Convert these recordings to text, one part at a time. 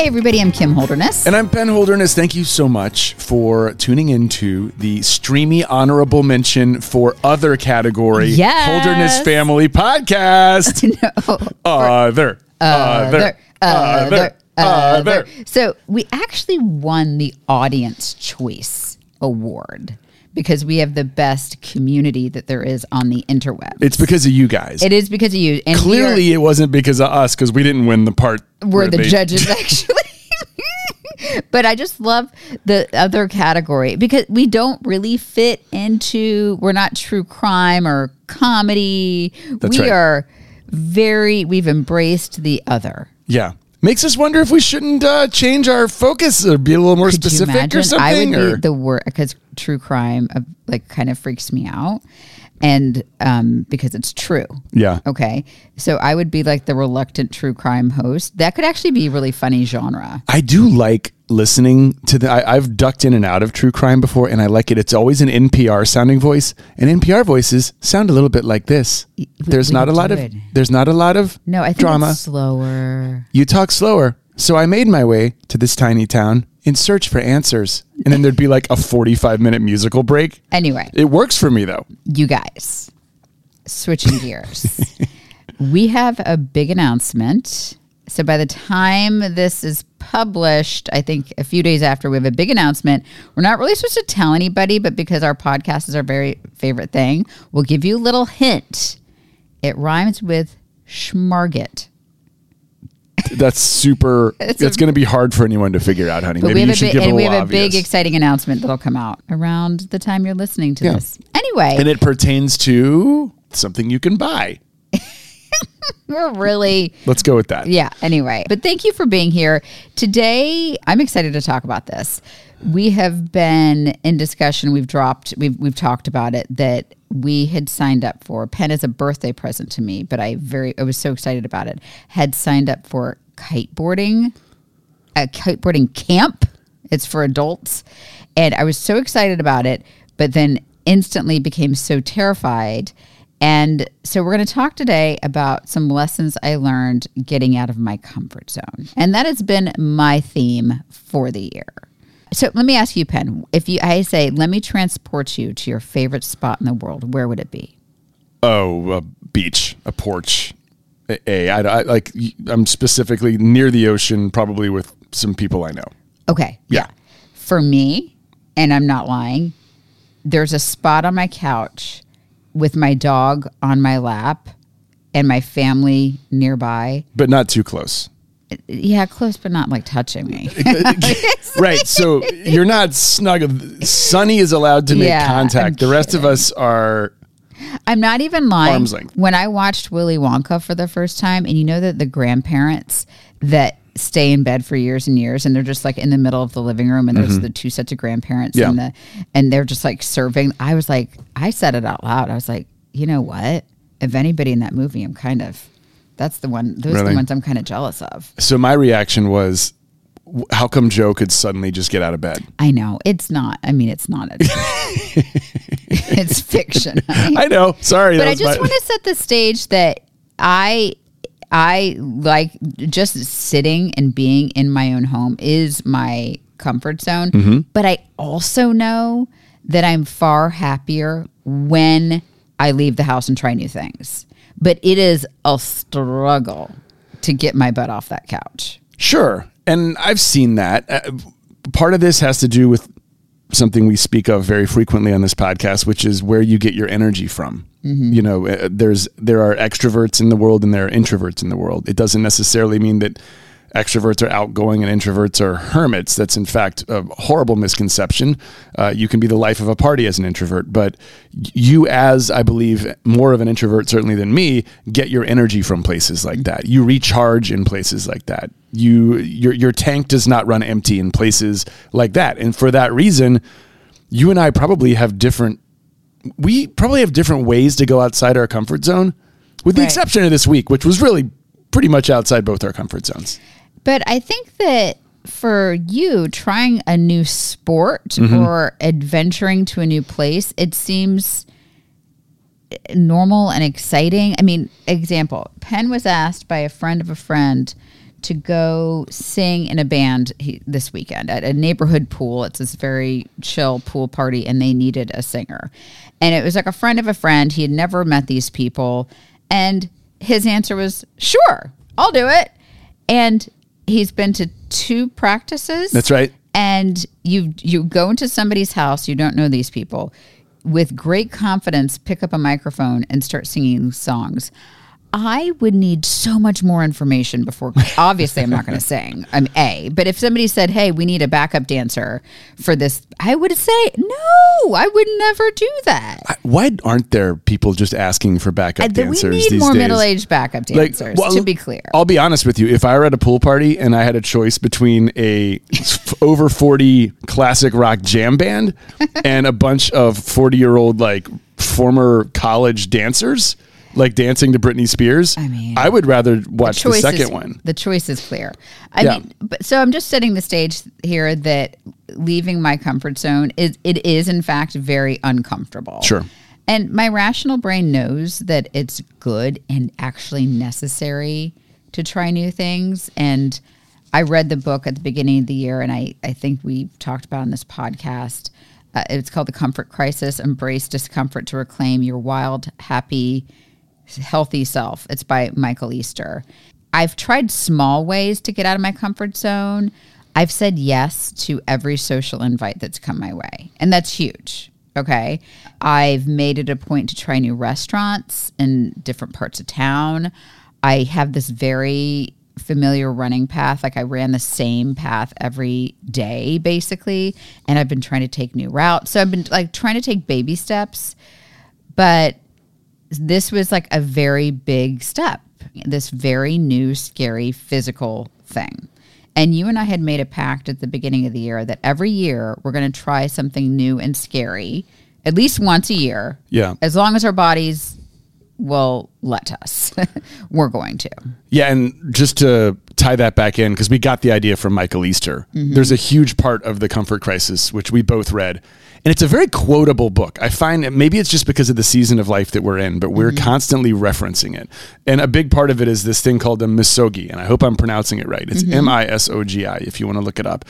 Hey, everybody, I'm Kim Holderness. And I'm Penn Holderness. Thank you so much for tuning into the streamy honorable mention for other category Yes. Holderness Family Podcast. no. Other, other, other, other. So we actually won the Audience Choice Award because we have the best community that there is on the interweb. It's because of you guys. It is because of you. And we are- Clearly, it wasn't because of us because we didn't win the part. we're where the they- judges actually but i just love the other category because we don't really fit into we're not true crime or comedy That's we right. are very we've embraced the other Yeah. Makes us wonder if we shouldn't uh, change our focus or be a little more Could specific or something. I would or- be the worst because true crime like kind of freaks me out, and um, because it's true. yeah. Okay, so I would be like the reluctant true crime host. That could actually be a really funny genre. I do like listening to the. I, I've ducked in and out of true crime before, and I like it. It's always an NPR sounding voice, and NPR voices sound a little bit like this. There's we not a lot of. There's not a lot of No, I think drama. it's slower. You talk slower, so I made my way to this tiny town in search for answers, and then there'd be like a 45 minute musical break. Anyway, It works for me though. you guys, switching gears, we have a big announcement. So by the time this is published, I think a few days after, we have a big announcement. We're not really supposed to tell anybody, but because our podcast is our very favorite thing, we'll give you a little hint. It rhymes with schmarget. That's super. It's It's, going to be hard for anyone to figure out, honey. But Maybe we you should big, give a and we little have a big exciting announcement that'll come out around the time you're listening to Yeah. this. Anyway, and it pertains to something you can buy. we're really Let's go with that. Yeah, anyway. But thank you for being here. Today, I'm excited to talk about this. We have been in discussion, we've dropped, we've we've talked about it that we had signed up for Penn as a birthday present to me, but I very I was so excited about it. Had signed up for kiteboarding, a kiteboarding camp. It's for adults. And I was so excited about it, but then instantly became so terrified. And so we're going to talk today about some lessons I learned getting out of my comfort zone. And that has been my theme for the year. So let me ask you, Penn, if you I say, let me transport you to your favorite spot in the world, where would it be? Oh, a beach, a porch. A, a I, I like. I'm specifically near the ocean, probably with some people I know. Okay. Yeah. For me, and I'm not lying, there's a spot on my couch with my dog on my lap and my family nearby. but not too close. Yeah, close, but not like touching me. right. So you're not snug. Sunny is allowed to make Yeah, contact. I'm The rest of us are. I'm not even lying. When I watched Willy Wonka for the first time, and you know that the grandparents that stay in bed for years and years, and they're just like in the middle of the living room, and there's the two sets of grandparents, Mm-hmm. Yeah. and the and they're just like serving. I was like, I said it out loud. I was like, you know what? If anybody in that movie, I'm kind of that's the one. Those are the ones I'm kind of jealous of. So my reaction was, how come Joe could suddenly just get out of bed? I know it's not. I mean, it's not. A, it's fiction. I know. Sorry. but I just my- want to set the stage that I I like just sitting and being in my own home is my comfort zone. Mm-hmm. But I also know that I'm far happier when I leave the house and try new things. But it is a struggle to get my butt off that couch. Sure. And I've seen that. Uh, part of this has to do with something we speak of very frequently on this podcast, which is where you get your energy from. You know, uh, there's there are extroverts in the world and there are introverts in the world. It doesn't necessarily mean that extroverts are outgoing and introverts are hermits. That's in fact a horrible misconception. Uh, you can be the life of a party as an introvert, but you, as I believe, more of an introvert certainly than me, get your energy from places like that. You recharge in places like that. You your your tank does not run empty in places like that, and for that reason, you and I probably have different. We probably have different ways to go outside our comfort zone, with the Right. exception of this week, which was really pretty much outside both our comfort zones. But I think that for you trying a new sport Mm-hmm. or adventuring to a new place, it seems normal and exciting. I mean, example, Penn was asked by a friend of a friend to go sing in a band he, this weekend at a neighborhood pool. It's this very chill pool party, and they needed a singer. And it was like a friend of a friend. He had never met these people. And his answer was, Sure, I'll do it. And he's been to two practices. That's right. And you you go into somebody's house, you don't know these people, with great confidence, pick up a microphone and start singing songs. I would need so much more information before. Obviously, I'm not going to sing. I'm A. But if somebody said, "Hey, we need a backup dancer for this," I would say, "No, I would never do that." Why aren't there people just asking for backup uh, I- we dancers need these more days? middle-aged backup dancers. well, to be clear, I'll be honest with you. If I were at a pool party and I had a choice between a over 40 classic rock jam band and a bunch of 40 year old, like former college dancers, like dancing to Britney Spears, I mean, I would rather watch the, choice second is, one. The choice is clear. I Yeah. mean, but so I'm just setting the stage here that leaving my comfort zone is it is in fact very uncomfortable. Sure. And my rational brain knows that it's good and actually necessary to try new things. And I read the book at the beginning of the year, and I, I think we talked about on this podcast. Uh, it's called The Comfort Crisis Embrace Discomfort to Reclaim Your Wild, Happy, Healthy Self. It's by Michael Easter. I've tried small ways to get out of my comfort zone. I've said yes to every social invite that's come my way, and that's huge. Okay. I've made it a point to try new restaurants in different parts of town. I have this very familiar running path. Like I ran the same path every day, basically. And I've been trying to take new routes. So I've been like trying to take baby steps. But this was like a very big step, this very new, scary physical thing. And you and I had made a pact at the beginning of the year that every year we're going to try something new and scary, at least once a year. Yeah. As long as our bodies will let us, we're going to. Yeah, and just to tie that back in, because we got the idea from Michael Easter, Mm-hmm. there's a huge part of the Comfort Crisis, which we both read. And it's a very quotable book. I find that maybe it's just because of the season of life that we're in, but we're Mm-hmm. constantly referencing it. And a big part of it is this thing called the misogi. And I hope I'm pronouncing it right. Mm-hmm. It's M I S O G I if you want to look it up.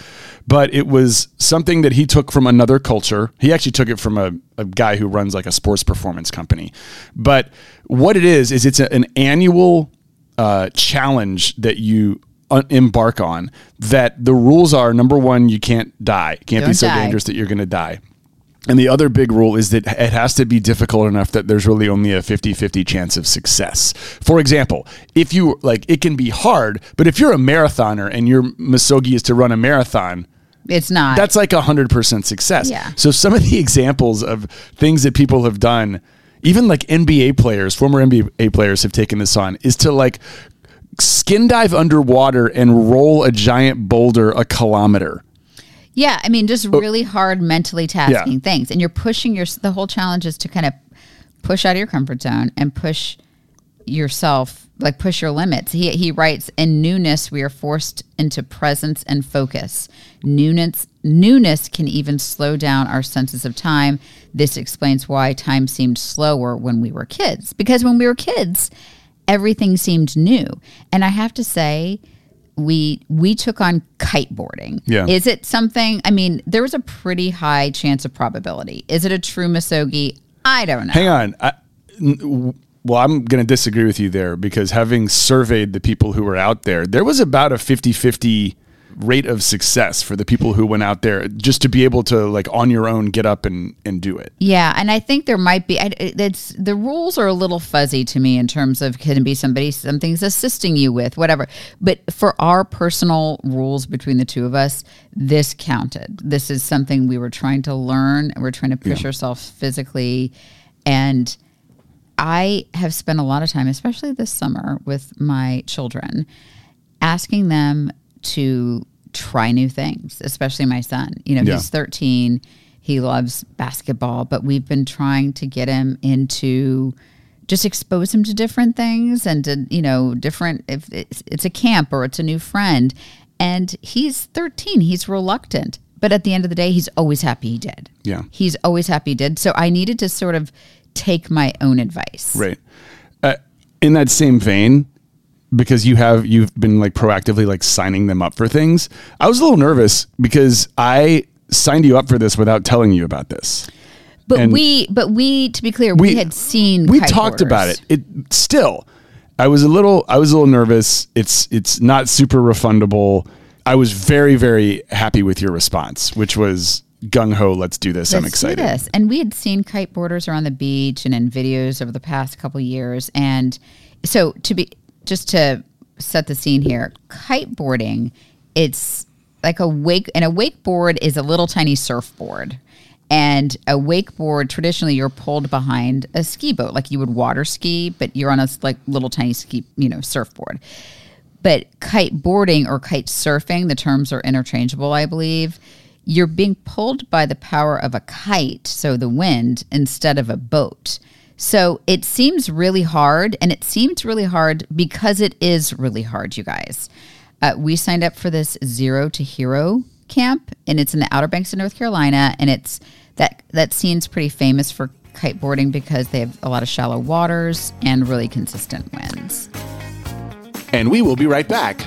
But it was something that he took from another culture. He actually took it from a, a guy who runs like a sports performance company. But what it is, is it's a, an annual uh, challenge that you un- embark on that the rules are number one you can't die it can't be Don't so die. dangerous that you're going to die and the other big rule is that it has to be difficult enough that there's really only a 50-50 chance of success for example if you like it can be hard but if you're a marathoner and your misogi is to run a marathon It's not. that's like a hundred percent success. Yeah. So some of the examples of things that people have done, even like NBA players, former NBA players have taken this on, is to like skin dive underwater and roll a giant boulder a kilometer. Yeah, I mean, just oh. really hard mentally tasking Yeah. things, and you're pushing your. The whole challenge is to kind of push out of your comfort zone and push yourself, like push your limits. He he writes, in newness, we are forced into presence and focus. Newness newness can even slow down our senses of time. This explains why time seemed slower when we were kids, because when we were kids, everything seemed new, and I have to say we we took on kiteboarding. Yeah. Is it something? I mean, there was a pretty high chance of probability. Is it a true misogi? I don't know. Hang on. I, n- w- well, I'm going to disagree with you there because having surveyed the people who were out there, there was about a 50 50 rate of success for the people who went out there just to be able to like on your own get up and and do it. Yeah, and I think there might be. I- It's the rules are a little fuzzy to me in terms of can it be somebody something's assisting you with whatever. But for our personal rules between the two of us, this counted. This is something we were trying to learn. and We're trying to push ourselves physically, and I have spent a lot of time, especially this summer, with my children, asking them to try new things, especially my son. You know, Yeah. he's 13, he loves basketball, but we've been trying to get him into just expose him to different things and to, you know, different, if it's, it's a camp or it's a new friend. And he's 13, he's reluctant. But at the end of the day, he's always happy he did. Yeah. He's always happy he did. So I needed to sort of take my own advice. Right. Uh, in that same vein, because you have you've been like proactively like signing them up for things. I was a little nervous because I signed you up for this without telling you about this. But And- we, but we, to be clear, we, had seen. we talked about it. It still, I was a little I was a little nervous. It's it's not super refundable. I was very very happy with your response, which was gung ho. Let's do this. I'm Let's do excited. this. And we had seen kiteboarders around the beach and in videos over the past couple years. And so to be just to set the scene here, kiteboarding, it's like a wake and a wakeboard is a little tiny surfboard. And a wakeboard, traditionally, you're pulled behind a ski boat, like you would water ski, but you're on a like little tiny ski, you know, surfboard. But kiteboarding or kite surfing, the terms are interchangeable, I believe. You're being pulled by the power of a kite, so the wind, instead of a boat. So it seems really hard, and it seems really hard because it is really hard, you guys. Uh, we signed up for this Zero to Hero camp, and it's in the Outer Banks of North Carolina, and it's that that scene's pretty famous for kiteboarding because they have a lot of shallow waters and really consistent winds. And we will be right back.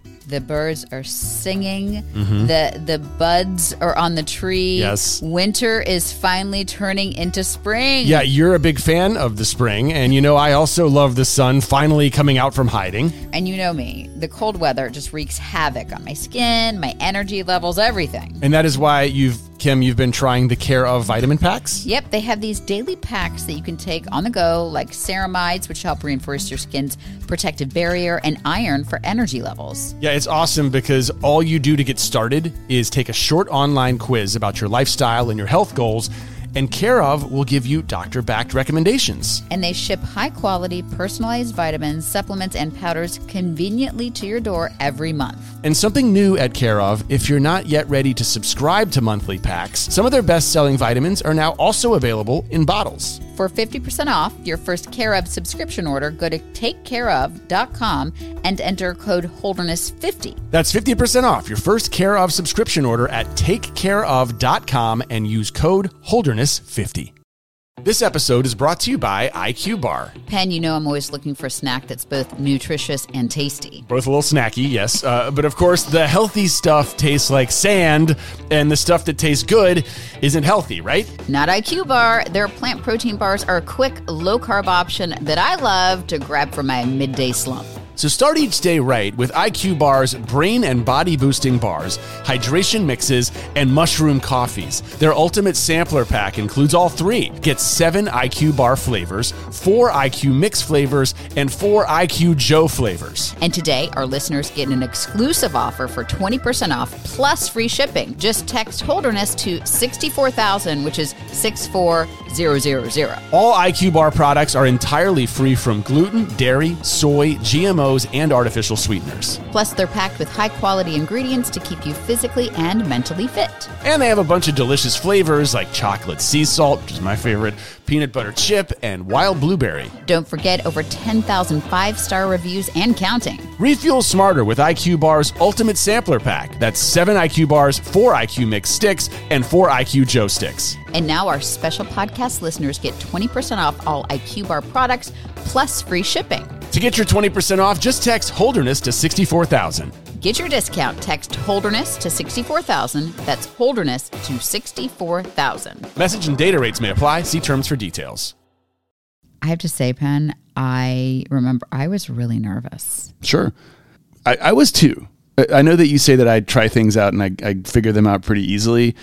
the birds are singing. Mm-hmm. The the buds are on the tree. Yes. Winter is finally turning into spring. Yeah, you're a big fan of the spring, and you know I also love the sun finally coming out from hiding. And you know me, the cold weather just wreaks havoc on my skin, my energy levels, everything. And that is why you've Kim, you've been trying the Care of vitamin packs. Yep, they have these daily packs that you can take on the go, like ceramides, which help reinforce your skin's protective barrier, and iron for energy levels. Yeah, it's awesome because all you do to get started is take a short online quiz about your lifestyle and your health goals, and Care of will give you doctor backed recommendations. And they ship high quality, personalized vitamins, supplements, and powders conveniently to your door every month. And something new at Care of, if you're not yet ready to subscribe to monthly packs, some of their best selling vitamins are now also available in bottles. For 50% off your first Care of subscription order, go to takecareof.com and enter code Holderness50. That's 50% off your first Care of subscription order at takecareof.com and use code Holderness50. This episode is brought to you by IQ Bar. Penn, you know I'm always looking for a snack that's both nutritious and tasty. Both a little snacky, yes. Uh, but of course, the healthy stuff tastes like sand, and the stuff that tastes good isn't healthy, right? Not IQ Bar. Their plant protein bars are a quick, low carb option that I love to grab for my midday slump. So start each day right with IQ Bar's brain and body boosting bars, hydration mixes, and mushroom coffees. Their ultimate sampler pack includes all three. Get seven IQ Bar flavors, four IQ Mix flavors, and four IQ Joe flavors. And today, our listeners get an exclusive offer for 20% off plus free shipping. Just text Holderness to 64000, which is 64000. All IQ Bar products are entirely free from gluten, dairy, soy, GMOs, and artificial sweeteners. Plus, they're packed with high quality ingredients to keep you physically and mentally fit. And they have a bunch of delicious flavors like chocolate sea salt, which is my favorite, peanut butter chip, and wild blueberry. Don't forget over 10,000 five star reviews and counting. Refuel smarter with IQ Bar's Ultimate Sampler Pack. That's seven IQ Bars, four IQ Mix sticks, and four IQ Joe sticks. And now our special podcast listeners get 20% off all IQ Bar products plus free shipping. To get your 20% off, just text Holderness to 64,000. Get your discount. Text Holderness to 64,000. That's Holderness to 64,000. Message and data rates may apply. See terms for details. I have to say, Penn, I remember I was really nervous. Sure. I, I was too. I- I know that you say that I try things out and I, I figure them out pretty easily.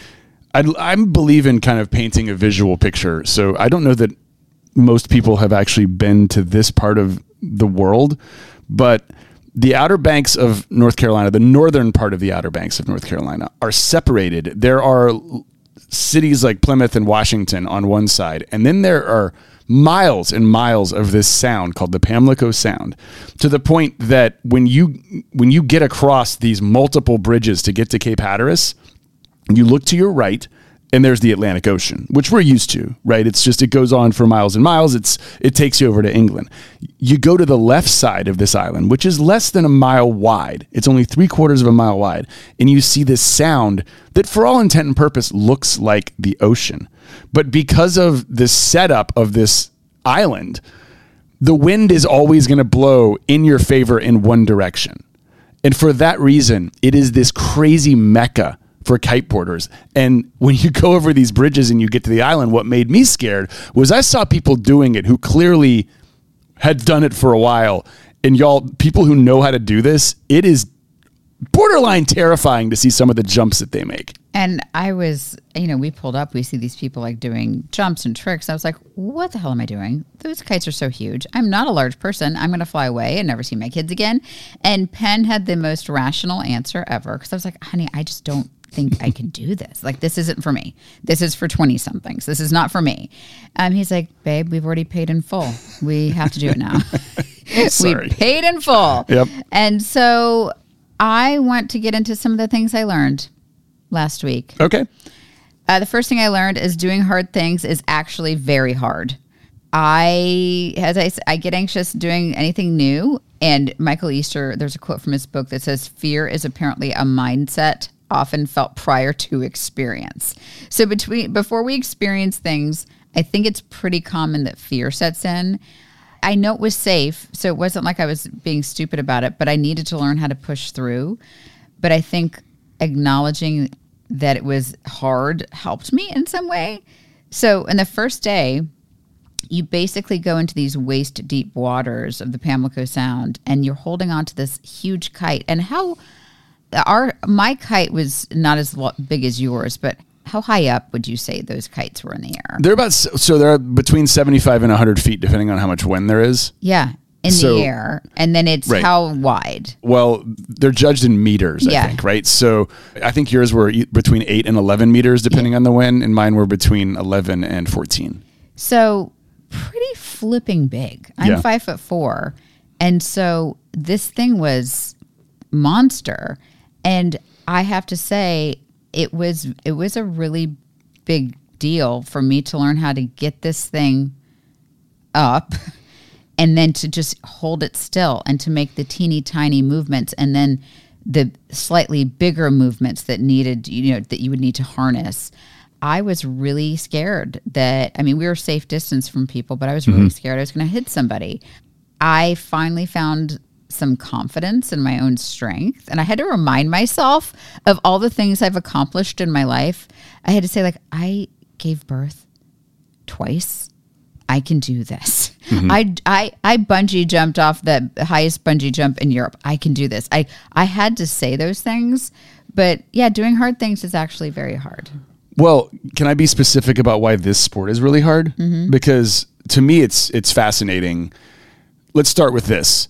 I, I believe in kind of painting a visual picture. So I don't know that most people have actually been to this part of the world, but the Outer Banks of North Carolina, the northern part of the Outer Banks of North Carolina, are separated. There are cities like Plymouth and Washington on one side, and then there are miles and miles of this sound called the Pamlico Sound, to the point that when you when you get across these multiple bridges to get to Cape Hatteras, you look to your right and there's the Atlantic Ocean, which we're used to, right? It's just it goes on for miles and miles. It's it takes you over to England. You go to the left side of this island, which is less than a mile wide. It's only three quarters of a mile wide, and you see this sound that, for all intent and purpose, looks like the ocean. But because of the setup of this island, the wind is always going to blow in your favor in one direction. And for that reason, it is this crazy mecca for kiteboarders. And when you go over these bridges and you get to the island, what made me scared was I saw people doing it who clearly had done it for a while. And y'all, people who know how to do this, it is borderline terrifying to see some of the jumps that they make. And I was, you know, we pulled up, we see these people like doing jumps and tricks. I was like, what the hell am I doing? Those kites are so huge. I'm not a large person. I'm going to fly away and never see my kids again. And Penn had the most rational answer ever because I was like, honey, I just don't think I can do this. Like, this isn't for me. This is for 20 somethings. This is not for me. Um, he's like, babe, we've already paid in full. We have to do it now. We paid in full. Yep. And so I want to get into some of the things I learned last week. Okay. Uh, the first thing I learned is doing hard things is actually very hard. I, as I, I get anxious doing anything new. And Michael Easter, there's a quote from his book that says, "Fear is apparently a mindset often felt prior to experience." So between before we experience things, I think it's pretty common that fear sets in. I know it was safe, so it wasn't like I was being stupid about it, but I needed to learn how to push through. But I think acknowledging that it was hard helped me in some way. So, in the first day, you basically go into these waist deep waters of the Pamlico Sound and you're holding on to this huge kite. And how our my kite was not as big as yours, but how high up would you say those kites were in the air? They're about so they're between 75 and 100 feet depending on how much wind there is. Yeah, in So- the air. And then it's Right. how wide? Well, they're judged in meters, I think, right? So I think yours were between 8 and 11 meters depending on the wind and mine were between 11 and 14. So pretty flipping big. I'm Yeah. five foot four. And so this thing was monster. And I have to say, it was it was a really big deal for me to learn how to get this thing up and then to just hold it still and to make the teeny tiny movements and then the slightly bigger movements that needed you know that you would need to harness. I was really scared that i mean we were safe distance from people but i was really mm-hmm. scared i was going to hit somebody. I finally found some confidence in my own strength and i had to remind myself of all the things i've accomplished in my life i had to say like i gave birth twice. I can do this. I, I I bungee jumped off the highest bungee jump in Europe. I can do this. I I had to say those things, but yeah, doing hard things is actually very hard. Well, can I be specific about why this sport is really hard? Mm-hmm. Because to me, it's it's fascinating. Let's start with this.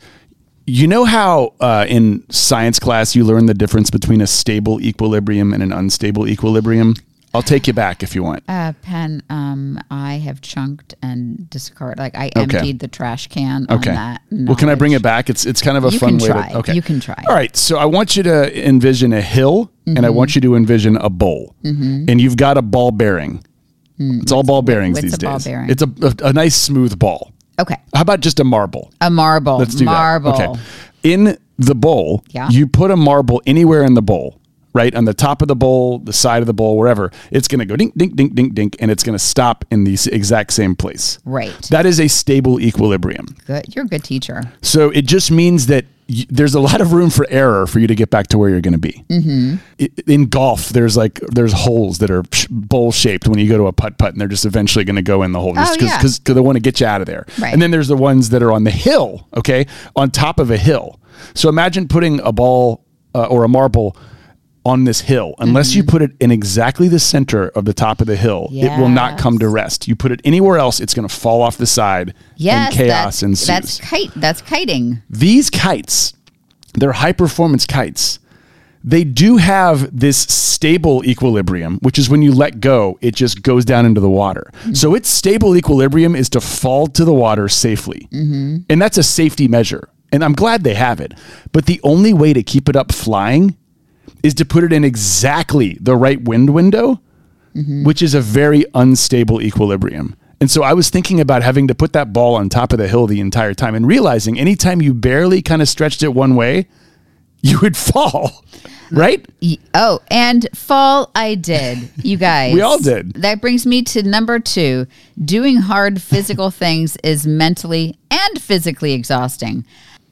You know how uh, in science class you learn the difference between a stable equilibrium and an unstable equilibrium? I'll take you back if you want. Uh, Penn, um, I have chunked and discarded. Like I Okay. emptied the trash can Okay. on that. Well, can I bring it back? It's it's kind of a You fun way try. to. Okay. You can try. All right. So I want you to envision a hill, and Mm-hmm. I want you to envision a bowl, and you've got a ball bearing. It's all ball bearings what's these days. It's a a nice smooth ball. Okay. How about just a marble? A marble. Let's do marble. that. Okay. In the bowl, Yeah. you put a marble anywhere in the bowl, right? On the top of the bowl, the side of the bowl, wherever. It's going to go dink, dink, dink, dink, dink, and it's going to stop in the exact same place. Right. That is a stable equilibrium. Good. You're a good teacher. So it just means that there's a lot of room for error for you to get back to where you're going to be. Mm-hmm. In golf, there's like there's holes that are bowl shaped when you go to a putt putt, and they're just eventually going to go in the hole Oh, yeah. because they want to get you out of there. Right. And then there's the ones that are on the hill, okay, on top of a hill. So imagine putting a ball uh, or a marble on this hill. Unless Mm-hmm. you put it in exactly the center of the top of the hill, it will not come to rest. You put it anywhere else, it's going to fall off the side, Yes. and chaos that's, ensues That's kite. That's kiting. these kites, they're high performance kites. They do have this stable equilibrium, which is when you let go, it just goes down into the water. So its stable equilibrium is to fall to the water safely. And that's a safety measure. And I'm glad they have it. But the only way to keep it up flying is to put it in exactly the right wind window, which is a very unstable equilibrium. And so I was thinking about having to put that ball on top of the hill the entire time and realizing anytime you barely kind of stretched it one way, you would fall, right? Oh, and fall I did. You guys. We all did. That brings me to number two. Doing hard physical things is mentally and physically exhausting.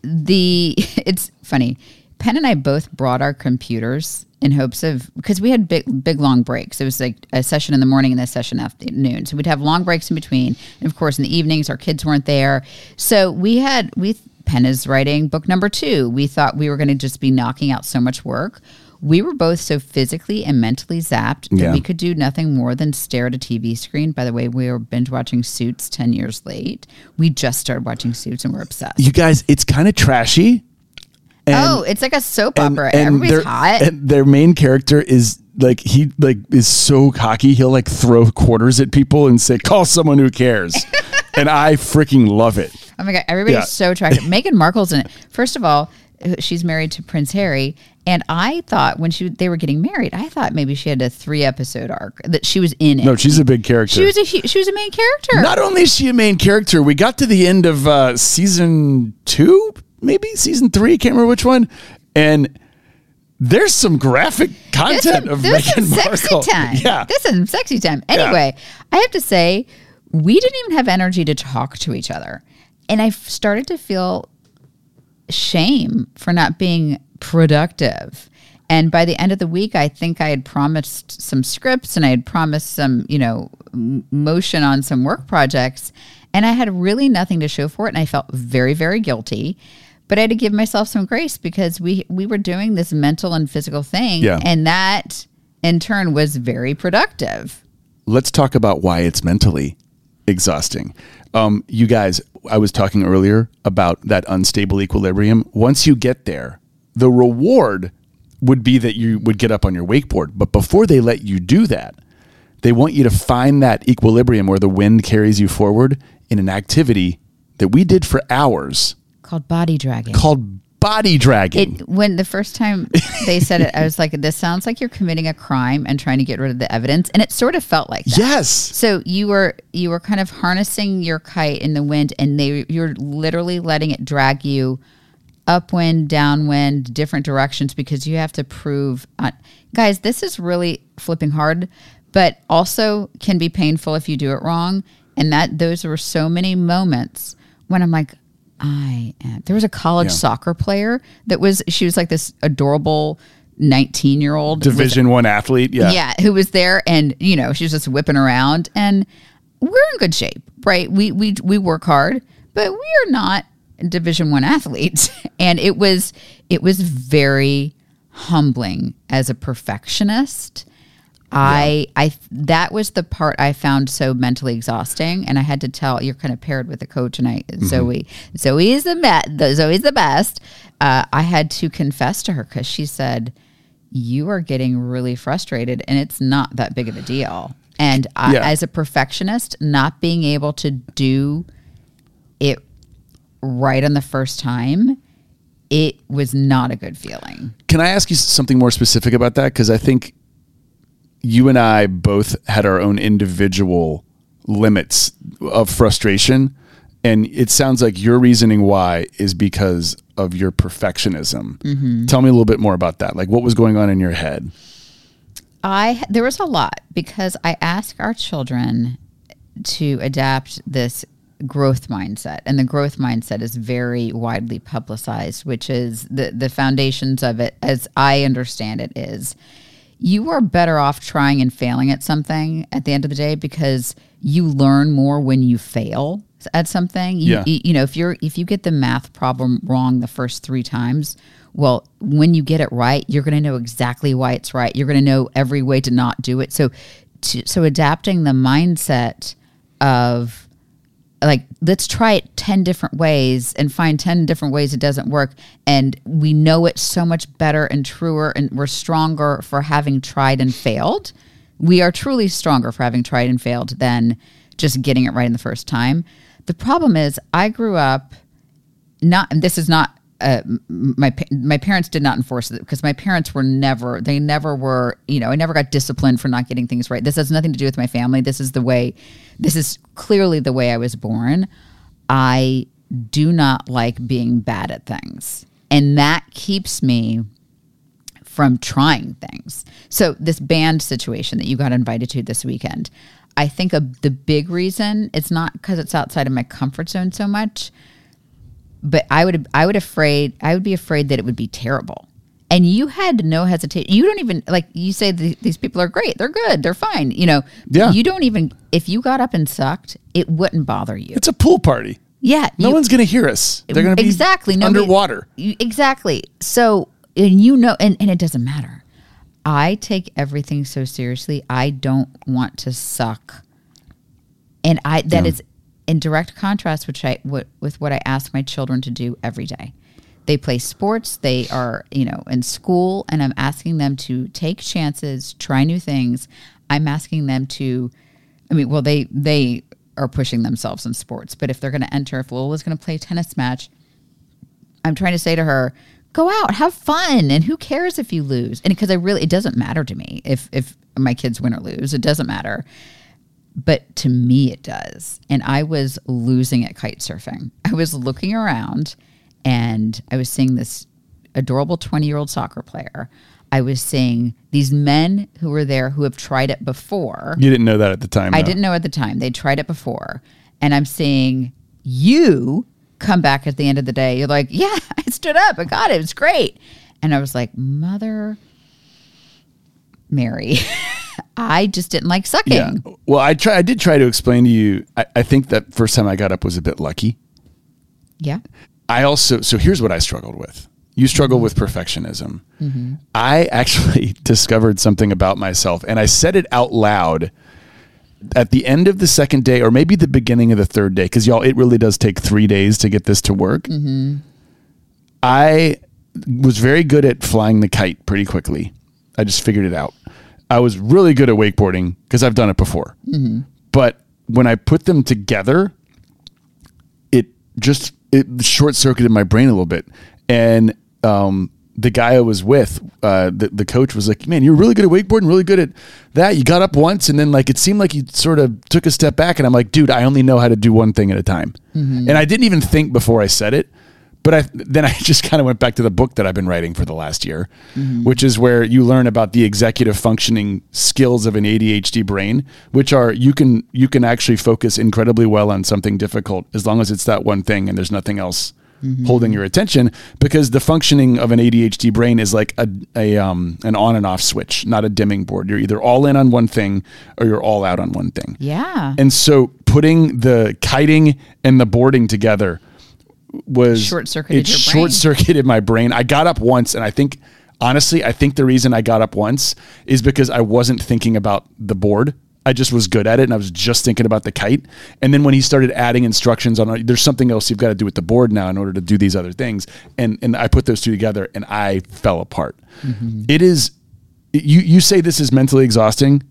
The it's funny. Penn and I both brought our computers in hopes of because we had big big long breaks. It was like a session in the morning and a session afternoon. So we'd have long breaks in between. And of course in the evenings our kids weren't there. So we had we Penn is writing book number two. We thought we were going to just be knocking out so much work. We were both so physically and mentally zapped that Yeah. we could do nothing more than stare at a TV screen. By the way, we were binge watching Suits 10 years late. We just started watching Suits and we're obsessed. You guys, it's kind of trashy. And, oh, it's like a soap and- opera. and Everybody's their- hot. And their main character is like he like is so cocky. He'll like throw quarters at people and say, "Call someone who cares." and I freaking love it. Oh my god, everybody's Yeah. so attractive. Meghan Markle's in it. First of all, uh, she's married to Prince Harry, and I thought when she they were getting married, I thought maybe she had a three episode arc that she was in it. No, she's a big character. she was a she was a main character. Not only is she a main character, we got to the end of uh, season two, maybe season three, can't remember which one, and there's some graphic content some, of Meghan sexy Markle. time. Yeah, There's some sexy time. Anyway, I have to say, we didn't even have energy to talk to each other. And I started to feel shame for not being productive. And by the end of the week, I think I had promised some scripts and I had promised some, you know, m- motion on some work projects. And I had really nothing to show for it. And I felt very, very guilty. But I had to give myself some grace because we we were doing this mental and physical thing. Yeah. And that in turn was very productive. let's talk about why it's mentally exhausting. Um, you guys, I was talking earlier about that unstable equilibrium. Once you get there, the reward would be that you would get up on your wakeboard. But before they let you do that, they want you to find that equilibrium where the wind carries you forward in an activity that we did for hours Called body dragging. called body dragging. It when the first time they said it, I was like, "This sounds like you're committing a crime and trying to get rid of the evidence," and it sort of felt like that. yes. So you were you were kind of harnessing your kite in the wind, and they you're literally letting it drag you upwind, downwind, different directions because you have to prove. Uh, guys, this is really flipping hard, but also can be painful if you do it wrong. And that those were so many moments when I'm like, I am. There was a college Yeah. soccer player that was she was like this adorable. 19 year old Division one athlete. Yeah. yeah, who was there and you know, she was just whipping around and we're in good shape, right? We we we work hard, but we are not division 1 athletes. And it was it was very humbling as a perfectionist. I I that was the part I found so mentally exhausting, and I had to tell you're kind of paired with a coach, and I Zoe Zoe is the me- the Zoe's the best. Uh, I had to confess to her because she said, you are getting really frustrated and it's not that big of a deal. And I, Yeah. as a perfectionist, not being able to do it right on the first time, it was not a good feeling. Can I ask you something more specific about that? Because I think you and I both had our own individual limits of frustration. And it sounds like your reasoning why is because of your perfectionism. Mm-hmm. Tell me a little bit more about that. Like, what was going on in your head? I there was a lot because I ask our children to adapt this growth mindset and the growth mindset is very widely publicized which is the the foundations of it as I understand it is you are better off trying and failing at something at the end of the day because you learn more when you fail at something. You, Yeah. you, know if you're if you get the math problem wrong the first three times well when you get it right you're going to know exactly why it's right. You're going to know every way to not do it. So to, so adapting the mindset of like let's try it 10 different ways and find 10 different ways it doesn't work. And we know it so much better and truer and we're stronger for having tried and failed. We are truly stronger for having tried and failed than just getting it right in the first time. The problem is i grew up not and this is not uh, my my parents did not enforce it because my parents were never they never were you know I never got disciplined for not getting things right. This has nothing to do with my family. This is the way. This is clearly the way I was born. I do not like being bad at things, and that keeps me from trying things. So this band situation that you got invited to this weekend, I think a, the big reason it's not because it's outside of my comfort zone so much, but I would I would afraid I would be afraid that it would be terrible. And you had no hesitation. You don't even like you say th- these people are great. They're good. They're fine. You know. Yeah. You don't even if you got up and sucked, it wouldn't bother you. It's a pool party. Yeah. No you- one's going to hear us. They're going to be exactly nobody- underwater. Exactly. So and you know, and, and it doesn't matter. I take everything so seriously. I don't want to suck, and I that is in direct contrast, which I what, with what I ask my children to do every day. They play sports. They are you know in school, and I'm asking them to take chances, try new things. I'm asking them to I mean, well, they they are pushing themselves in sports, but if they're going to enter, if Lola's going to play tennis match, I'm trying to say to her, go out, have fun, and who cares if you lose? And because I really, it doesn't matter to me if if my kids win or lose, it doesn't matter. But to me, it does. And I was losing at kite surfing. I was looking around, and I was seeing this adorable 20 year old soccer player. I was seeing these men who were there who have tried it before. You didn't know that at the time. I though. didn't know at the time. They tried it before. And I'm seeing you come back at the end of the day. You're like, yeah, I stood up. I got it. It's great. And I was like, Mother Mary, I just didn't like sucking. Yeah. Well, I try. I did try to explain to you. I, I think that first time I got up was a bit lucky. Yeah. I also so here's what I struggled with. You struggle with perfectionism. Mm-hmm. I actually discovered something about myself, and I said it out loud at the end of the second day, or maybe the beginning of the third day, because y'all, it really does take three days to get this to work. Mm-hmm. I was very good at flying the kite pretty quickly. I just figured it out. I was really good at wakeboarding because I've done it before. But when I put them together, it just it short circuited my brain a little bit. And um, the guy I was with, uh, the, the coach was like, "Man, you're really good at wakeboarding, really good at that. You got up once, and then like it seemed like you sort of took a step back." And I'm like, "Dude, I only know how to do one thing at a time." And I didn't even think before I said it. But I, then I just kind of went back to the book that I've been writing for the last year, which is where you learn about the executive functioning skills of an ADHD brain, which are you can you can actually focus incredibly well on something difficult as long as it's that one thing and there's nothing else holding your attention. Because the functioning of an ADHD brain is like a, a um, an on and off switch, not a dimming board. You're either all in on one thing or you're all out on one thing. Yeah. And so putting the kiting and the boarding together was Short-circuited It short circuited my brain. I got up once, and I think honestly, I think the reason I got up once is because I wasn't thinking about the board. I just was good at it, and I was just thinking about the kite. And then when he started adding instructions on, there's something else you've got to do with the board now in order to do these other things, and and I put those two together, and I fell apart. Mm-hmm. It is you you say this is mentally exhausting.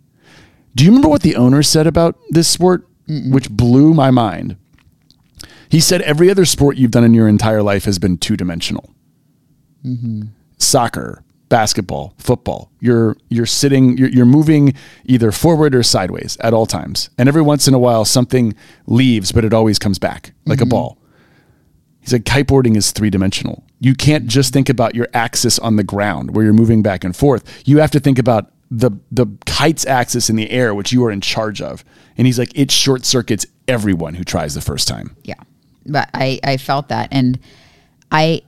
Do you remember what the owner said about this sport, which blew my mind? He said every other sport you've done in your entire life has been two dimensional. Mm-hmm. Soccer, basketball, football. You're you're sitting, you're, you're moving either forward or sideways at all times, and every once in a while something leaves, but it always comes back like a mm-hmm. ball. He said kiteboarding is three dimensional. You can't just think about your axis on the ground where you're moving back and forth. You have to think about the the kite's axis in the air, which you are in charge of. And he's like, it short circuits everyone who tries the first time. Yeah. But I, I felt that. And I,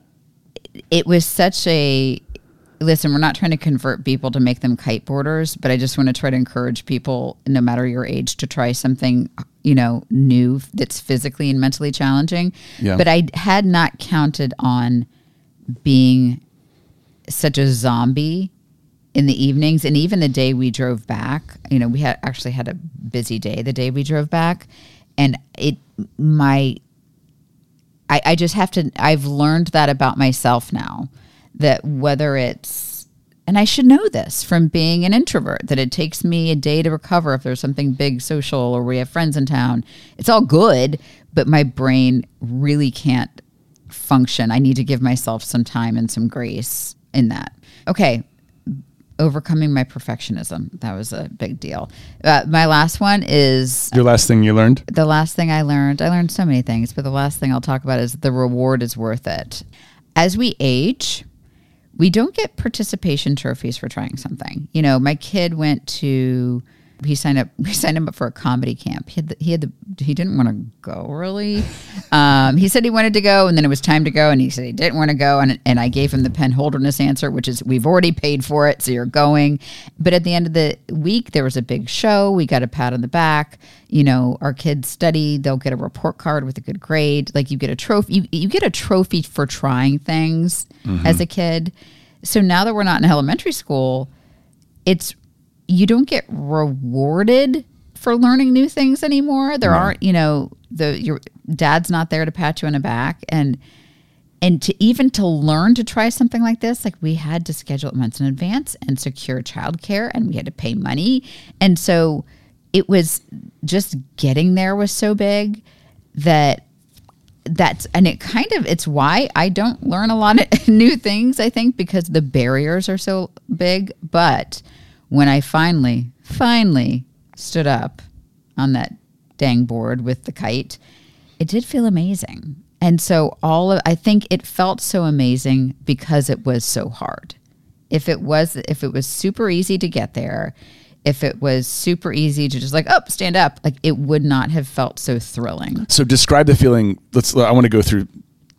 it was such a, listen, we're not trying to convert people to make them kiteboarders, but I just want to try to encourage people, no matter your age, to try something, you know, new that's physically and mentally challenging. Yeah. But I had not counted on being such a zombie in the evenings and even the day we drove back you know we had actually had a busy day the day we drove back and it my I, I just have to i've learned that about myself now that whether it's and i should know this from being an introvert that it takes me a day to recover if there's something big social or we have friends in town. It's all good but my brain really can't function. I need to give myself some time and some grace in that. Okay overcoming my perfectionism that was a big deal uh, my last one is Your last thing you learned? the last thing I learned, I learned so many things, but the last thing I'll talk about is the reward is worth it. As we age, we don't get participation trophies for trying something. You know, my kid went to he signed up we signed him up for a comedy camp. He had the, he had the he didn't want to go really. Um, he said he wanted to go and then it was time to go and he said he didn't want to go and and I gave him the Penn Holderness answer which is we've already paid for it so you're going. But at the end of the week there was a big show. We got a pat on the back. You know, our kids study, they'll get a report card with a good grade. Like you get a trophy you, you get a trophy for trying things as a kid. So now that we're not in elementary school, it's you don't get rewarded for learning new things anymore. There aren't, you know, the your dad's not there to pat you on the back and and to even to learn to try something like this, like we had to schedule it months in advance and secure childcare and we had to pay money. And so it was just getting there was so big that that's and it kind of it's why I don't learn a lot of new things I think because the barriers are so big but when I finally finally stood up on that dang board with the kite it did feel amazing and so all of I think it felt so amazing because it was so hard if it was if it was super easy to get there if it was super easy to just like oh stand up like it would not have felt so thrilling So describe the feeling. Let's. I want to go through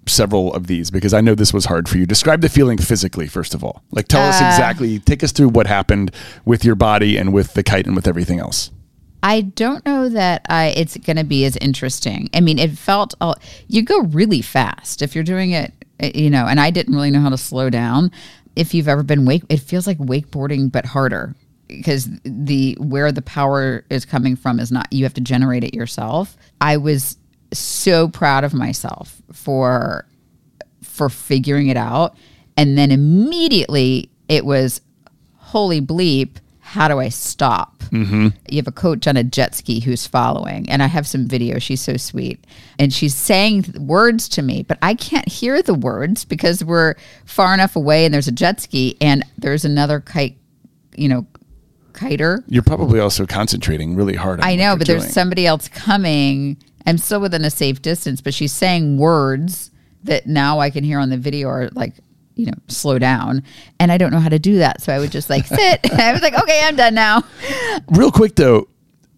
several of these because I know this was hard for you. Describe the feeling physically first of all. Like tell us exactly. Take us through what happened with your body and with the kite and with everything else. I don't know that I it's going to be as interesting. I mean, it felt all, you go really fast if you're doing it, uh, you know. And I didn't really know how to slow down. If you've ever been wake, it feels like wakeboarding but harder because the where the power is coming from is not you have to generate it yourself. I was so proud of myself for for figuring it out, and then immediately it was holy bleep how do i stop? Mm-hmm. You have a coach on a jet ski who's following and i have some video. She's so sweet. And she's saying words to me but i can't hear the words because we're far enough away and there's a jet ski and there's another kite you know kiter. You're probably also concentrating really hard. On I know, but there's somebody else coming. I'm still within a safe distance, but she's saying words that now I can hear on the video are like, you know, slow down. And I don't know how to do that. So I would just like sit. I was like, okay, I'm done now. Real quick though,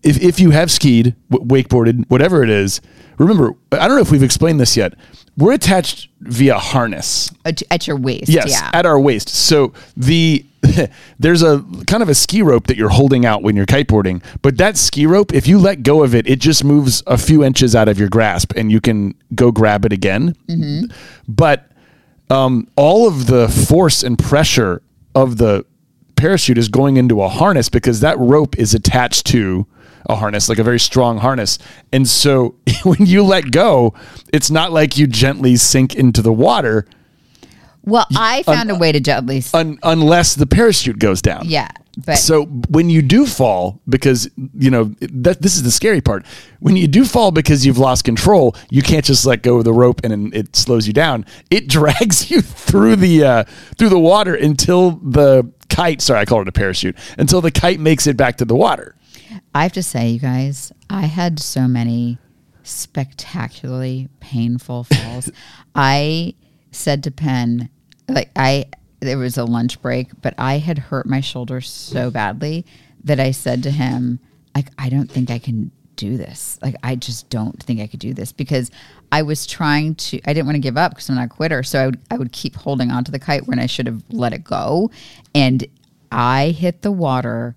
if if you have skied, w- wakeboarded, whatever it is, remember. I don't know if we've explained this yet. We're attached via harness. At, at your waist. Yes, Yeah. at our waist. So the there's a kind of a ski rope that you're holding out when you're kiteboarding, but that ski rope, if you let go of it, it just moves a few inches out of your grasp, and you can go grab it again. But um, all of the force and pressure of the parachute is going into a harness because that rope is attached to a harness, like a very strong harness. And so when you let go, it's not like you gently sink into the water. Well, I found a way to gently. un, unless the parachute goes down. yeah, but So when you do fall, because you know that this is the scary part. When you do fall because you've lost control, you can't just let go of the rope and then it slows you down. It drags you through the uh, through the water until the kite. Sorry, I call it a parachute. Until the kite makes it back to the water. I have to say, you guys, I had so many spectacularly painful falls. I said to Penn, like I, there was a lunch break, but I had hurt my shoulder so badly that I said to him, like, I don't think I can do this. Like, I just don't think I could do this because I was trying to, I didn't want to give up because I'm not a quitter. So I would, I would keep holding onto the kite when I should have let it go. And I hit the water.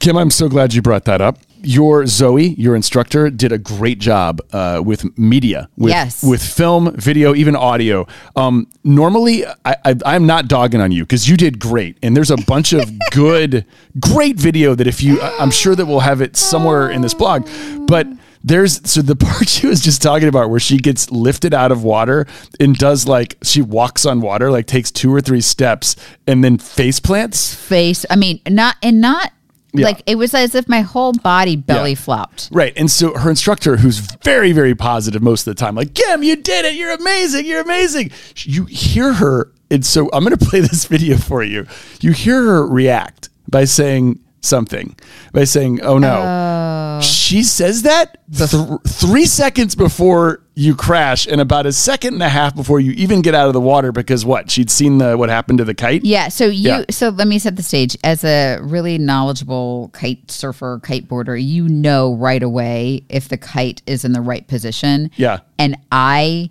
Kim, I'm so glad you brought that up. Your Zoe, your instructor, did a great job uh, with media, with, Yes. with film, video, even audio. Um, normally, I, I, I'm not dogging on you because you did great, and there's a bunch of good, great video that if you, I'm sure that we'll have it somewhere in this blog, but. There's so the part she was just talking about where she gets lifted out of water and does like she walks on water, like takes two or three steps and then face plants. face. I mean, not and not Yeah. like it was as if my whole body belly Yeah. flopped. Right. And so her instructor, who's very, very positive most of the time, like, Kim, you did it. You're amazing. You're amazing. You hear her. And so I'm going to play this video for you. You hear her react by saying something, by saying, oh no. Oh. She says that th- three seconds before you crash and about a second and a half before you even get out of the water because what? She'd seen the what happened to the kite? Yeah. So you. Yeah. So let me set the stage. As a really knowledgeable kite surfer, kiteboarder, you know right away if the kite is in the right position. Yeah. And I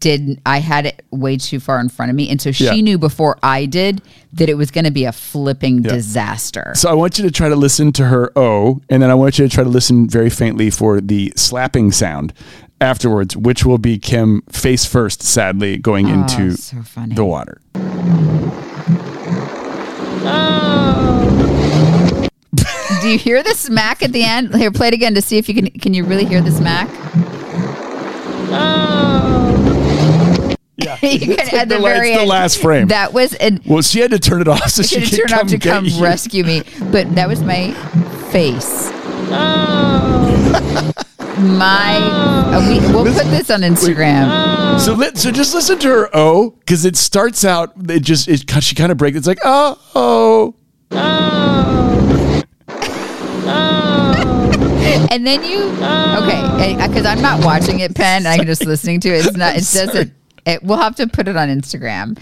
didn't. I had it way too far in front of me, and so she Yeah. knew before I did that it was going to be a flipping disaster. So I want you to try to listen to her O, and then I want you to try to listen very faintly for the slapping sound afterwards, which will be Kim face first, sadly, going oh, into Oh, so funny. the water. Do you hear the smack at the end? Here, play it again to see if you can. Can you really hear the smack? Oh. Yeah, you can at the, the very it's the last frame. That was and well, she had to turn it off so she could come off to come you. rescue me. But that was my face. Oh. my, uh, we, we'll put this on Instagram. So let so just listen to her oh because it starts out. It just it she kind of breaks. It's like oh oh. And then you, okay, because I'm not watching it, Penn. I'm just listening to it. It's not. It doesn't. It, we'll have to put it on Instagram.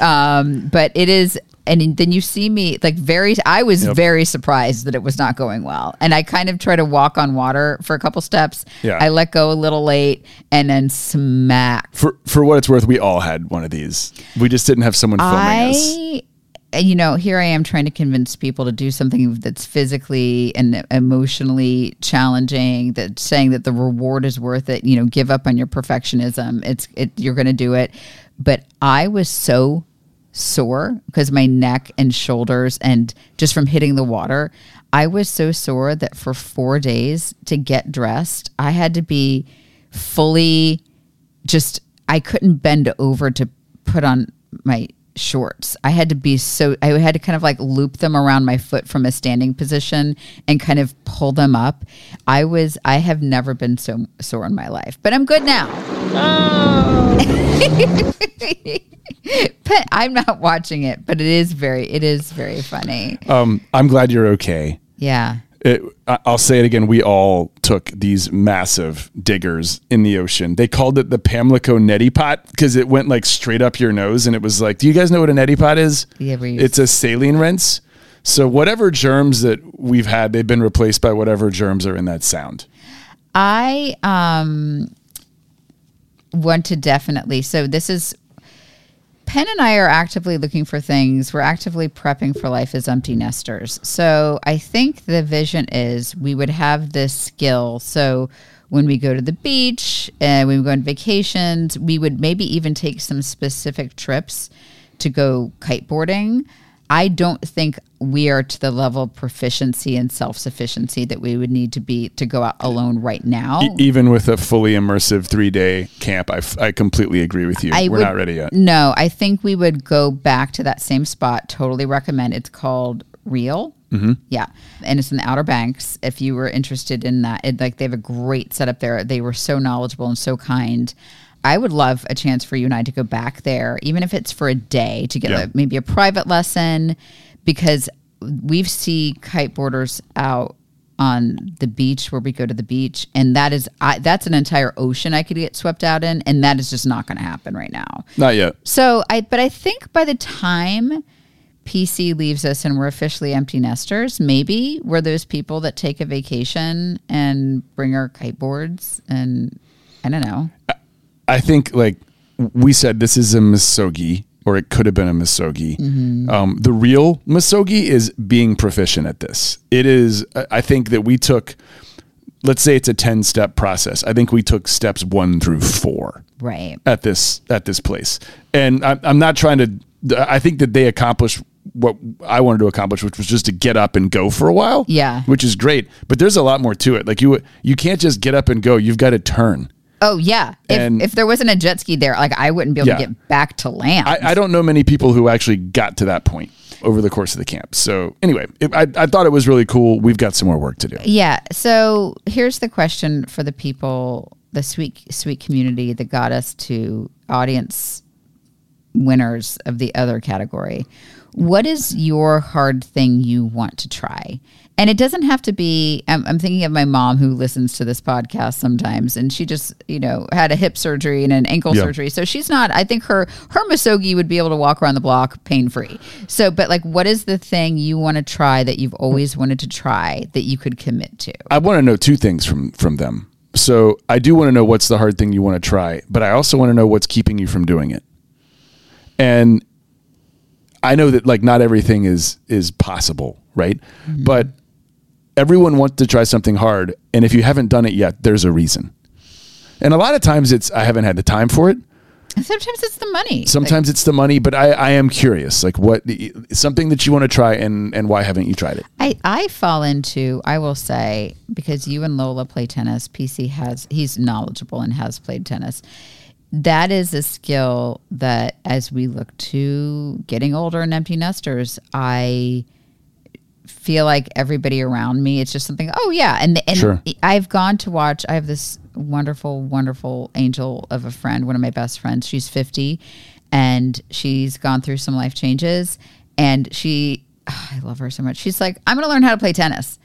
Um, but it is, and then you see me like very. I was Yep. very surprised that it was not going well, and I kind of try to walk on water for a couple steps. Yeah. I let go a little late, and then smack. For for what it's worth, we all had one of these. We just didn't have someone filming us. You know, here I am trying to convince people to do something that's physically and emotionally challenging. That saying that the reward is worth it. You know, give up on your perfectionism. It's it. You're going to do it. But I was so sore because my neck and shoulders and just from hitting the water, I was so sore that for four days to get dressed, I had to be fully just I couldn't bend over to put on my shorts. I had to be so I had to kind of like loop them around my foot from a standing position and kind of pull them up. I was I have never been so sore in my life, but I'm good now. But I'm not watching it, but it is very it is very funny. Um, I'm glad you're okay. Yeah. It, I'll say it again. We all took these massive diggers in the ocean. They called it the Pamlico neti pot because it went like straight up your nose, and it was like, do you guys know what a neti pot is? Yeah, it's a saline rinse. So whatever germs that we've had, they've been replaced by whatever germs are in that sound. I um want to definitely. So this is Penn and I are actively looking for things. We're actively prepping for life as empty nesters. So I think the vision is we would have this skill. So when we go to the beach and when we go on vacations, we would maybe even take some specific trips to go kiteboarding. I don't think we are to the level of proficiency and self sufficiency that we would need to be to go out alone right now. E- even with a fully immersive three day camp, I, f- I completely agree with you. I We're would- not ready yet. No, I think we would go back to that same spot. Totally recommend. It's called Real. Mm-hmm. Yeah, and it's in the Outer Banks. If you were interested in that, it, like they have a great setup there. They were so knowledgeable and so kind. I would love a chance for you and I to go back there, even if it's for a day, to get Yeah. a, maybe a private lesson, because we've see kiteboarders out on the beach where we go to the beach, and that is I, that's an entire ocean I could get swept out in, and that is just not going to happen right now. Not yet. So I, but I think by the time PC leaves us and we're officially empty nesters, maybe we're those people that take a vacation and bring our kiteboards and I don't know. I think like we said, this is a misogi, or it could have been a misogi. Mm-hmm. Um, the real misogi is being proficient at this. It is. I I think that we took. Let's say it's a ten step process. I think we took steps one through four Right. at this at this place, and I'm, I'm not trying to. I think that they accomplished what I wanted to accomplish, which was just to get up and go for a while. Yeah. which is great. But there's a lot more to it. Like you, you can't just get up and go. You've got to turn. Oh yeah. If, if there wasn't a jet ski there, like I wouldn't be able Yeah. to get back to land. I, I don't know many people who actually got to that point over the course of the camp. So anyway, it, I, I thought it was really cool. We've got some more work to do. Yeah. So here's the question for the people, the sweet, sweet community that got us to audience winners of the other category. What is your hard thing you want to try? And it doesn't have to be. I'm, I'm thinking of my mom who listens to this podcast sometimes, and she just, you know, had a hip surgery and an ankle Yeah. surgery. So she's not. I think her her misogi would be able to walk around the block pain free. So, but like, what is the thing you want to try that you've always wanted to try that you could commit to? I want to know two things from from them. So I do want to know what's the hard thing you want to try, but I also want to know what's keeping you from doing it. And I know that like not everything is is possible, right? Mm-hmm. But everyone wants to try something hard, and if you haven't done it yet, there's a reason. And a lot of times it's I haven't had the time for it. Sometimes it's the money. Sometimes it's the money, but I, I am curious, like what something that you want to try, and and why haven't you tried it? I, I fall into, I will say, because you and Lola play tennis, PC has, he's knowledgeable and has played tennis. That is a skill that as we look to getting older and empty nesters, I feel like everybody around me, it's just something, oh yeah. And, and Sure. I've gone to watch, I have this wonderful, wonderful angel of a friend, one of my best friends. She's 50 and she's gone through some life changes. And she, I love her so much. She's like, I'm going to learn how to play tennis.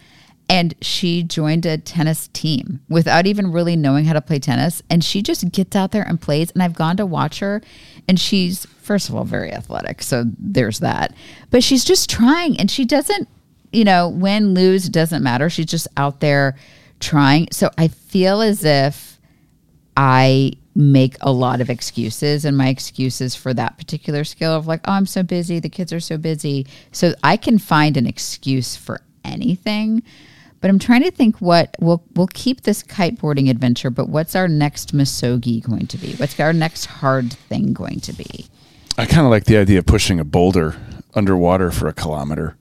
And she joined a tennis team without even really knowing how to play tennis. And she just gets out there and plays. And I've gone to watch her. And she's, first of all, very athletic. So there's that. But she's just trying. And she doesn't, you know, win, lose, doesn't matter. She's just out there trying. So I feel as if I make a lot of excuses and my excuses for that particular skill of like, oh, I'm so busy, the kids are so busy. So I can find an excuse for anything. But I'm trying to think what we'll we'll keep this kiteboarding adventure, but what's our next misogi going to be? What's our next hard thing going to be? I kind of like the idea of pushing a boulder underwater for a kilometer.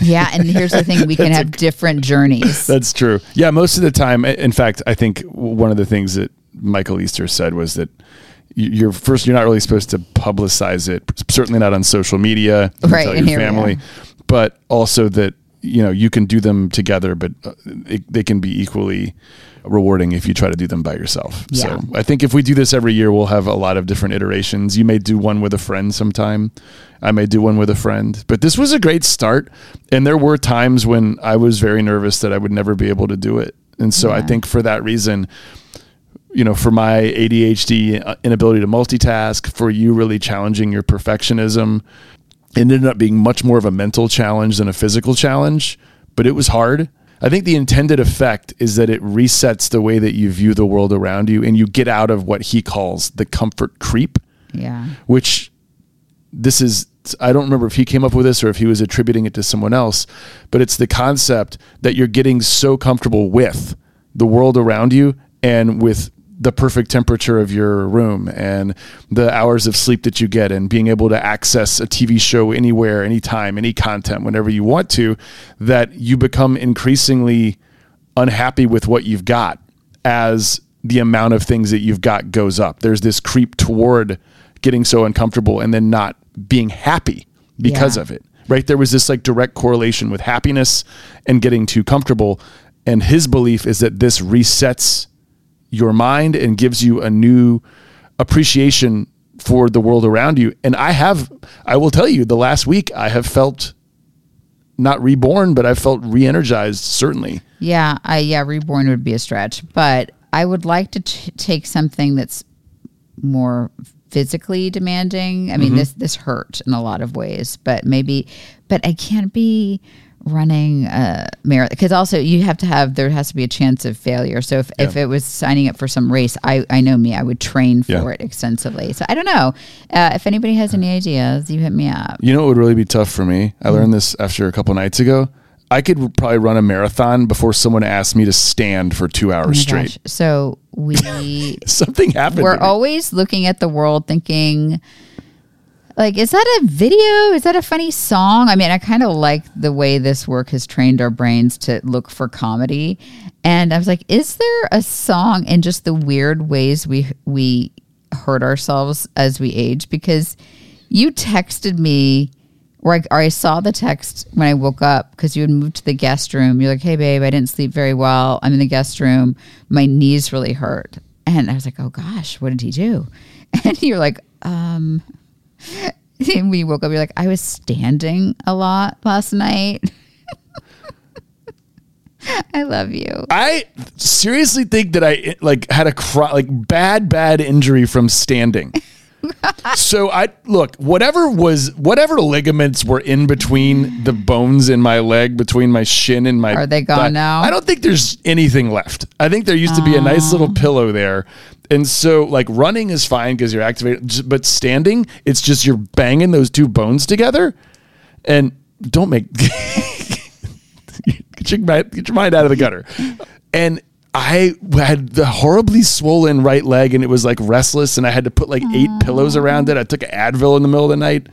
Yeah, and here's the thing: we can have different journeys. That's true. Yeah, most of the time. In fact, I think one of the things that Michael Easter said was that you're first you're not really supposed to publicize it. Certainly not on social media. Right, tell your family, but also that you know you can do them together, but uh, it, they can be equally rewarding if you try to do them by yourself. Yeah. So I think if we do this every year, we'll have a lot of different iterations. You may do one with a friend sometime. I may do one with a friend. But this was a great start. And there were times when I was very nervous that I would never be able to do it. And so I think for that reason, you know, for my ADHD uh, inability to multitask, for you really challenging your perfectionism, it ended up being much more of a mental challenge than a physical challenge, but it was hard. I think the intended effect is that it resets the way that you view the world around you and you get out of what he calls the comfort creep, Yeah, which this is I don't remember if he came up with this or if he was attributing it to someone else, but it's the concept that you're getting so comfortable with the world around you and with the perfect temperature of your room and the hours of sleep that you get and being able to access a TV show anywhere, anytime, any content, whenever you want to, that you become increasingly unhappy with what you've got as the amount of things that you've got goes up. There's this creep toward getting so uncomfortable and then not being happy because Yeah. of it. Right? There was this like direct correlation with happiness and getting too comfortable. And his belief is that this resets your mind and gives you a new appreciation for the world around you. And I have, I will tell you, the last week I have felt not reborn, but I felt re energized, certainly. Yeah, I yeah, reborn would be a stretch, but I would like to t- take something that's more physically demanding. I mean, Mm-hmm. this this hurt in a lot of ways, but maybe, but I can't be running a marathon because also you have to have there has to be a chance of failure. So if, if it was signing up for some race, I I know me, I would train for Yeah. it extensively. So I don't know uh, if anybody has any ideas, you hit me up. You know what would really be tough for me? I learned this after a couple nights ago. I could probably run a marathon before someone asked me to stand for two hours Oh straight. gosh. So we Something happened. we're always looking at the world thinking like is that a video is that a funny song i mean i kind of like the way this work has trained our brains to look for comedy and i was like is there a song in just the weird ways we we hurt ourselves as we age because you texted me or I, or I saw the text when I woke up because you had moved to the guest room. You're like, hey, babe, I didn't sleep very well. I'm in the guest room. My knees really hurt. And I was like, oh gosh, what did he do? And you're like, um, you woke up, you're like, I was standing a lot last night. I love you. I seriously think that I like had a cry, like bad, bad injury from standing. So I look, whatever was, whatever ligaments were in between the bones in my leg, between my shin and my. Are they gone thigh, now? I don't think there's anything left. I think there used to be a nice little oh. pillow there. And so, like, running is fine because you're activated, but standing, it's just you're banging those two bones together. And don't make get your, get your mind out of the gutter. And I had the horribly swollen right leg and it was like restless and I had to put like eight pillows around it. I took an Advil in the middle of the night.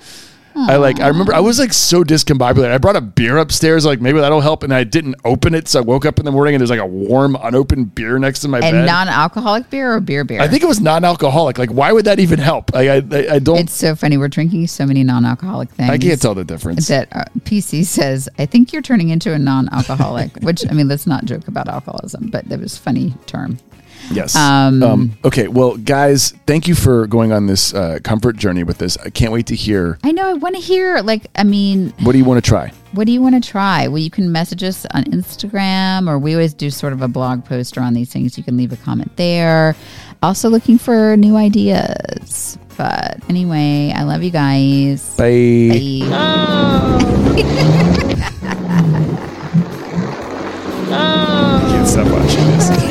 I like I remember I was like so discombobulated. I brought a beer upstairs, like maybe that'll help, and I didn't open it. So I woke up in the morning and there's like a warm, unopened beer next to my And bed. non-alcoholic beer or beer beer? I think it was non-alcoholic. Like, why would that even help? Like, I, I, I don't. it's so funny. We're drinking so many non-alcoholic things. I can't tell the difference. that uh, PC says, I think you're turning into a non alcoholic, which, I mean, let's not joke about alcoholism, but that was a funny term. Yes. Um, um, okay. Well, guys, thank you for going on this uh, comfort journey with this. I can't wait to hear. I know. I want to hear. Like, I mean, what do you want to try? What do you want to try? Well, you can message us on Instagram, or we always do sort of a blog post around these things. You can leave a comment there. Also, looking for new ideas. But anyway, I love you guys. Bye. Bye. Oh. oh. Can't stop watching this.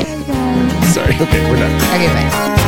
Ok, buenas. Ok, bye.